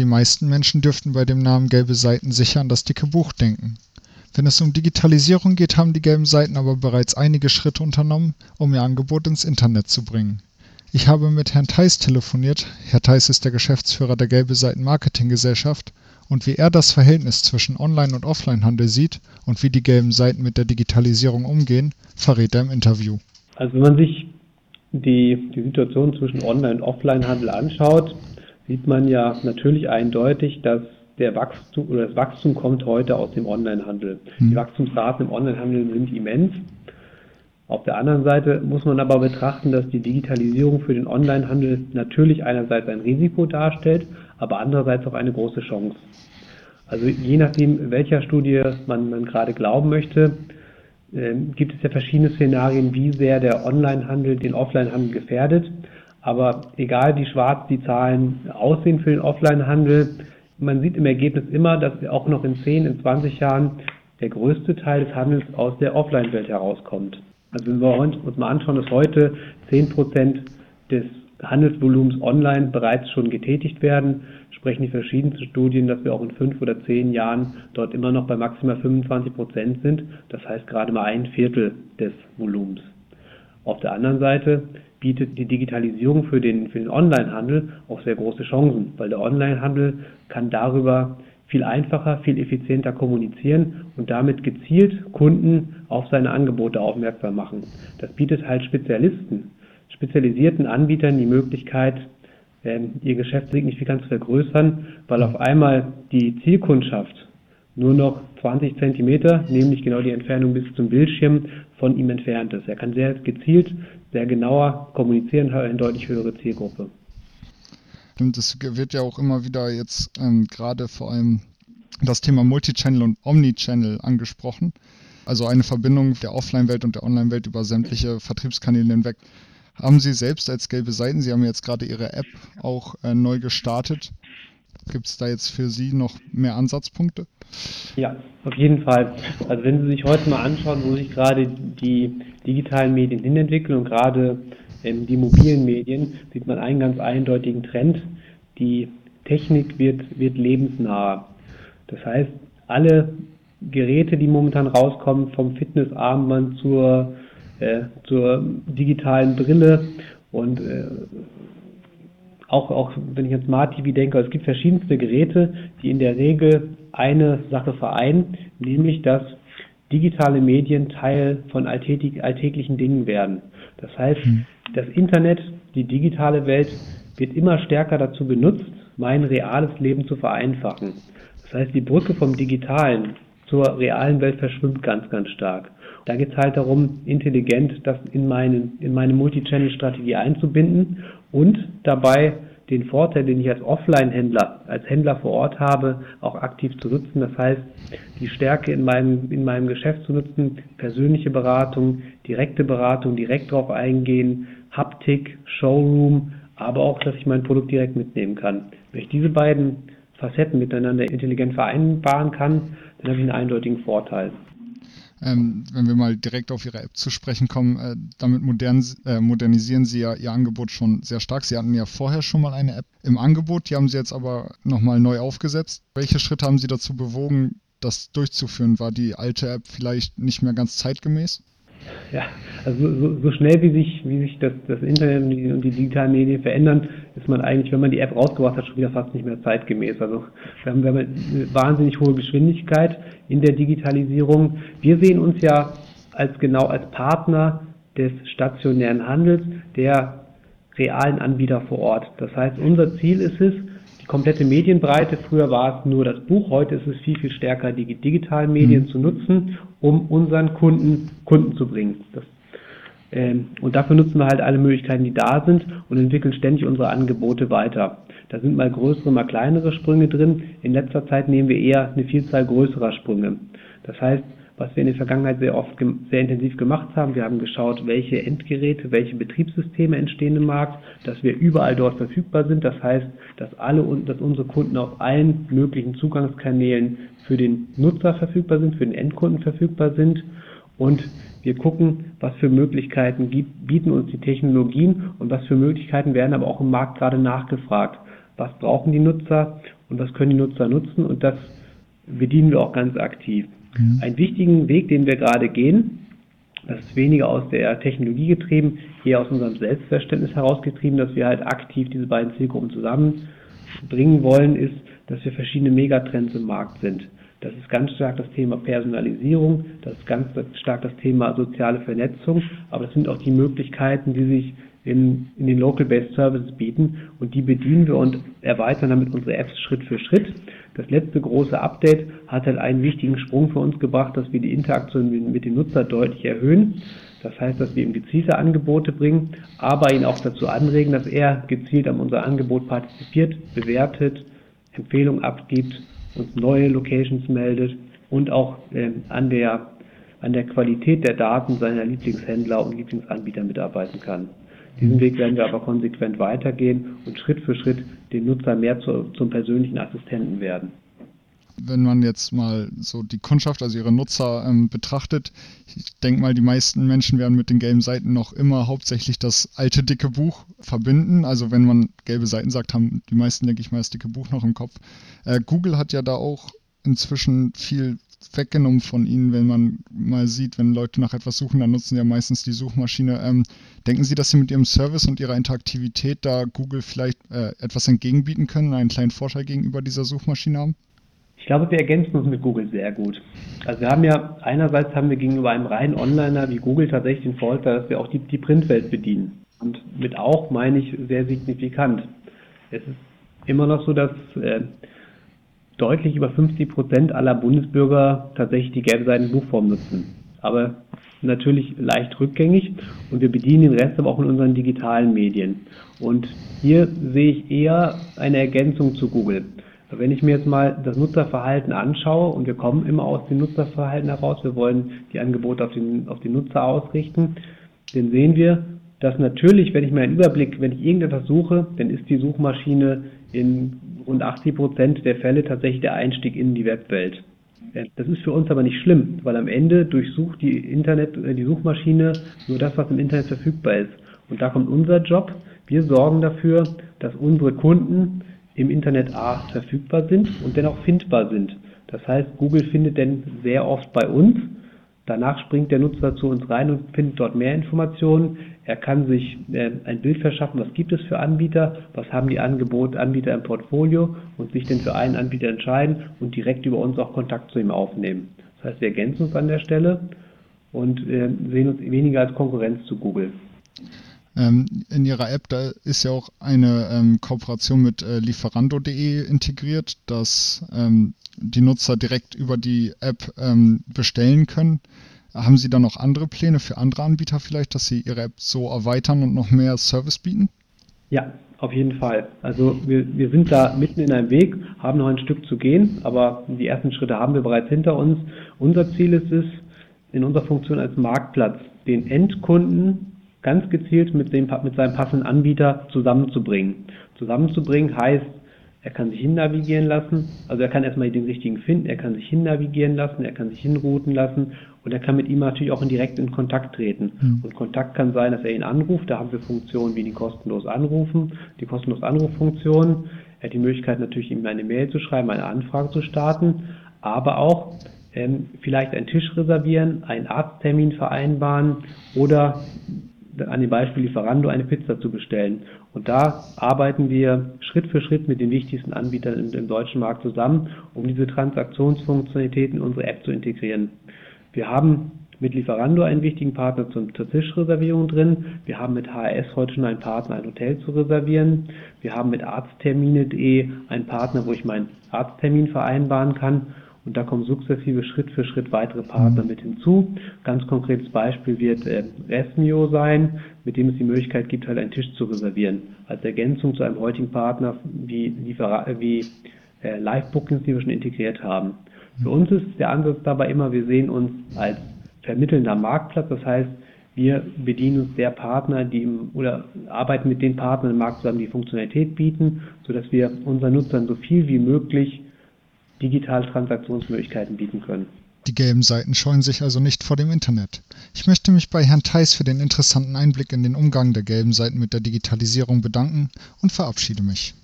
Die meisten Menschen dürften bei dem Namen gelbe Seiten sicher an das dicke Buch denken. Wenn es um Digitalisierung geht, haben die gelben Seiten aber bereits einige Schritte unternommen, um ihr Angebot ins Internet zu bringen. Ich habe mit Herrn Theis telefoniert. Herr Theis ist der Geschäftsführer der Gelbe Seiten Marketinggesellschaft und wie er das Verhältnis zwischen Online- und Offline-Handel sieht und wie die gelben Seiten mit der Digitalisierung umgehen, verrät er im Interview. Also wenn man sich die, die Situation zwischen Online- und Offline-Handel anschaut, sieht man ja natürlich eindeutig, dass der Wachstum oder das Wachstum kommt heute aus dem Onlinehandel. Hm. Die Wachstumsraten im Onlinehandel sind immens. Auf der anderen Seite muss man aber betrachten, dass die Digitalisierung für den Onlinehandel natürlich einerseits ein Risiko darstellt, aber andererseits auch eine große Chance. Also je nachdem, welcher Studie man, man gerade glauben möchte, äh, gibt es ja verschiedene Szenarien, wie sehr der Onlinehandel den Offlinehandel gefährdet. Aber egal wie schwarz die Zahlen aussehen für den Offlinehandel, man sieht im Ergebnis immer, dass auch noch in 10, in 20 Jahren der größte Teil des Handels aus der Offline-Welt herauskommt. Also wenn wir uns mal anschauen, dass heute 10% des Handelsvolumens online bereits schon getätigt werden, sprechen die verschiedensten Studien, dass wir auch in fünf oder zehn Jahren dort immer noch bei maximal 25 Prozent sind. Das heißt gerade mal ein Viertel des Volumens. Auf der anderen Seite bietet die Digitalisierung für den, für den Onlinehandel auch sehr große Chancen, weil der Onlinehandel kann darüber viel einfacher, viel effizienter kommunizieren und damit gezielt Kunden auf seine Angebote aufmerksam machen. Das bietet halt Spezialisten, spezialisierten Anbietern die Möglichkeit, ähm, ihr Geschäft signifikant zu vergrößern, weil auf einmal die Zielkundschaft nur noch 20 Zentimeter, nämlich genau die Entfernung bis zum Bildschirm, von ihm entfernt ist. Er kann sehr gezielt, sehr genauer kommunizieren, hat eine deutlich höhere Zielgruppe. Und es wird ja auch immer wieder jetzt ähm, gerade vor allem das Thema Multichannel und Omnichannel angesprochen. Also eine Verbindung der Offline-Welt und der Online-Welt über sämtliche Vertriebskanäle hinweg. Haben Sie selbst als gelbe Seiten, Sie haben jetzt gerade Ihre App auch äh, neu gestartet. Gibt es da jetzt für Sie noch mehr Ansatzpunkte? Ja, auf jeden Fall. Also wenn Sie sich heute mal anschauen, wo sich gerade die digitalen Medien hinentwickeln und gerade ähm, die mobilen Medien, sieht man einen ganz eindeutigen Trend. Die Technik wird, wird lebensnah. Das heißt, alle Geräte, die momentan rauskommen, vom Fitnessarmband zur, äh, zur digitalen Brille und äh, auch, auch wenn ich an Smart TV denke, es gibt verschiedenste Geräte, die in der Regel eine Sache vereinen, nämlich dass digitale Medien Teil von alltäglichen Dingen werden. Das heißt, mhm. das Internet, die digitale Welt wird immer stärker dazu genutzt, mein reales Leben zu vereinfachen. Das heißt, die Brücke vom Digitalen zur realen Welt verschwimmt ganz, ganz stark. Da geht es halt darum, intelligent das in, meinen, in meine Multichannel-Strategie einzubinden und dabei den Vorteil, den ich als Offline-Händler, als Händler vor Ort habe, auch aktiv zu nutzen. Das heißt, die Stärke in meinem, in meinem Geschäft zu nutzen, persönliche Beratung, direkte Beratung, direkt drauf eingehen, Haptik, Showroom, aber auch, dass ich mein Produkt direkt mitnehmen kann. Wenn ich diese beiden Facetten miteinander intelligent vereinbaren kann, dann habe ich einen eindeutigen Vorteil. Ähm, wenn wir mal direkt auf Ihre App zu sprechen kommen, äh, damit modern, äh, modernisieren Sie ja Ihr Angebot schon sehr stark. Sie hatten ja vorher schon mal eine App im Angebot, die haben Sie jetzt aber nochmal neu aufgesetzt. Welche Schritte haben Sie dazu bewogen, das durchzuführen? War die alte App vielleicht nicht mehr ganz zeitgemäß? Ja, also so, so schnell wie sich, wie sich das, das Internet und die, und die, digitalen Medien verändern, ist man eigentlich, wenn man die App rausgebracht hat, schon wieder fast nicht mehr zeitgemäß. Also wir haben, wir haben eine wahnsinnig hohe Geschwindigkeit in der Digitalisierung. Wir sehen uns ja als genau als Partner des stationären Handels, der realen Anbieter vor Ort. Das heißt, unser Ziel ist es, komplette Medienbreite. Früher war es nur das Buch, heute ist es viel, viel stärker, die digitalen Medien mhm. zu nutzen, um unseren Kunden Kunden zu bringen. Das, ähm, und dafür nutzen wir halt alle Möglichkeiten, die da sind und entwickeln ständig unsere Angebote weiter. Da sind mal größere, mal kleinere Sprünge drin. In letzter Zeit nehmen wir eher eine Vielzahl größerer Sprünge. Das heißt, was wir in der Vergangenheit sehr oft, sehr intensiv gemacht haben. Wir haben geschaut, welche Endgeräte, welche Betriebssysteme entstehen im Markt, dass wir überall dort verfügbar sind. Das heißt, dass alle und dass unsere Kunden auf allen möglichen Zugangskanälen für den Nutzer verfügbar sind, für den Endkunden verfügbar sind. Und wir gucken, was für Möglichkeiten gibt, bieten uns die Technologien und was für Möglichkeiten werden aber auch im Markt gerade nachgefragt. Was brauchen die Nutzer und was können die Nutzer nutzen und das bedienen wir auch ganz aktiv. Mhm. Einen wichtigen Weg, den wir gerade gehen, das ist weniger aus der Technologie getrieben, eher aus unserem Selbstverständnis herausgetrieben, dass wir halt aktiv diese beiden Zielgruppen zusammenbringen wollen, ist, dass wir verschiedene Megatrends im Markt sind. Das ist ganz stark das Thema Personalisierung, das ist ganz stark das Thema soziale Vernetzung, aber das sind auch die Möglichkeiten, die sich in, in den Local-Based Services bieten und die bedienen wir und erweitern damit unsere Apps Schritt für Schritt. Das letzte große Update hat halt einen wichtigen Sprung für uns gebracht, dass wir die Interaktion mit dem Nutzer deutlich erhöhen. Das heißt, dass wir ihm gezielte Angebote bringen, aber ihn auch dazu anregen, dass er gezielt an unser Angebot partizipiert, bewertet, Empfehlungen abgibt, uns neue Locations meldet und auch äh, an, der, an der Qualität der Daten seiner Lieblingshändler und Lieblingsanbieter mitarbeiten kann. Diesen Weg werden wir aber konsequent weitergehen und Schritt für Schritt den Nutzer mehr zu, zum persönlichen Assistenten werden. Wenn man jetzt mal so die Kundschaft, also ihre Nutzer ähm, betrachtet, ich denke mal, die meisten Menschen werden mit den gelben Seiten noch immer hauptsächlich das alte dicke Buch verbinden. Also wenn man gelbe Seiten sagt, haben die meisten, denke ich mal, das dicke Buch noch im Kopf. Äh, Google hat ja da auch inzwischen viel weggenommen von ihnen, wenn man mal sieht, wenn Leute nach etwas suchen, dann nutzen sie ja meistens die Suchmaschine. Ähm, denken Sie, dass Sie mit Ihrem Service und Ihrer Interaktivität da Google vielleicht äh, etwas entgegenbieten können, einen kleinen Vorteil gegenüber dieser Suchmaschine haben? Ich glaube, wir ergänzen uns mit Google sehr gut. Also wir haben ja, einerseits haben wir gegenüber einem reinen Onliner wie Google tatsächlich den Vorteil, dass wir auch die, die Printwelt bedienen. Und mit auch meine ich sehr signifikant. Es ist immer noch so, dass äh, deutlich über 50 Prozent aller Bundesbürger tatsächlich die gelbe Seitenbuchform nutzen. Aber natürlich leicht rückgängig und wir bedienen den Rest aber auch in unseren digitalen Medien. Und hier sehe ich eher eine Ergänzung zu Google. Wenn ich mir jetzt mal das Nutzerverhalten anschaue und wir kommen immer aus dem Nutzerverhalten heraus, wir wollen die Angebote auf den, auf den Nutzer ausrichten, dann sehen wir, dass natürlich, wenn ich mir einen Überblick, wenn ich irgendetwas suche, dann ist die Suchmaschine in rund 80 Prozent der Fälle tatsächlich der Einstieg in die Webwelt. Das ist für uns aber nicht schlimm, weil am Ende durchsucht die Internet, äh, die Suchmaschine nur das, was im Internet verfügbar ist. Und da kommt unser Job. Wir sorgen dafür, dass unsere Kunden im Internet A verfügbar sind und dennoch findbar sind. Das heißt, Google findet denn sehr oft bei uns Danach springt der Nutzer zu uns rein und findet dort mehr Informationen. Er kann sich äh, ein Bild verschaffen, was gibt es für Anbieter, was haben die Angebot Anbieter im Portfolio und sich dann für einen Anbieter entscheiden und direkt über uns auch Kontakt zu ihm aufnehmen. Das heißt, wir ergänzen uns an der Stelle und äh, sehen uns weniger als Konkurrenz zu Google. Ähm, in Ihrer App, da ist ja auch eine ähm, Kooperation mit äh, Lieferando.de integriert, dass ähm, die Nutzer direkt über die App ähm, bestellen können. Haben Sie da noch andere Pläne für andere Anbieter vielleicht, dass Sie Ihre App so erweitern und noch mehr Service bieten? Ja, auf jeden Fall. Also wir, wir sind da mitten in einem Weg, haben noch ein Stück zu gehen, aber die ersten Schritte haben wir bereits hinter uns. Unser Ziel ist es, in unserer Funktion als Marktplatz den Endkunden ganz gezielt mit, dem, mit seinem passenden Anbieter zusammenzubringen. Zusammenzubringen heißt, er kann sich hinnavigieren lassen. Also er kann erstmal den richtigen finden, er kann sich hinnavigieren lassen, er kann sich hinrouten lassen und er kann mit ihm natürlich auch in direkt in Kontakt treten. Mhm. Und Kontakt kann sein, dass er ihn anruft. Da haben wir Funktionen wie die kostenlos anrufen, die kostenlos Anruffunktion. Er hat die Möglichkeit natürlich ihm eine Mail zu schreiben, eine Anfrage zu starten, aber auch ähm, vielleicht einen Tisch reservieren, einen Arzttermin vereinbaren oder an dem Beispiel Lieferando eine Pizza zu bestellen. Und da arbeiten wir Schritt für Schritt mit den wichtigsten Anbietern im, im deutschen Markt zusammen, um diese Transaktionsfunktionalitäten in unsere App zu integrieren. Wir haben mit Lieferando einen wichtigen Partner zur Tischreservierung drin. Wir haben mit HRS heute schon einen Partner, ein Hotel zu reservieren. Wir haben mit Arzttermine.de einen Partner, wo ich meinen Arzttermin vereinbaren kann. Und da kommen sukzessive Schritt für Schritt weitere Partner mit hinzu. Ganz konkretes Beispiel wird äh, Resmio sein, mit dem es die Möglichkeit gibt, halt einen Tisch zu reservieren. Als Ergänzung zu einem heutigen Partner wie, Liefer wie äh, Live-Bookings, die wir schon integriert haben. Für uns ist der Ansatz dabei immer, wir sehen uns als vermittelnder Marktplatz. Das heißt, wir bedienen uns der Partner, die im, oder arbeiten mit den Partnern im Markt zusammen, die Funktionalität bieten, sodass wir unseren Nutzern so viel wie möglich digitale Transaktionsmöglichkeiten bieten können. Die gelben Seiten scheuen sich also nicht vor dem Internet. Ich möchte mich bei Herrn Theis für den interessanten Einblick in den Umgang der gelben Seiten mit der Digitalisierung bedanken und verabschiede mich.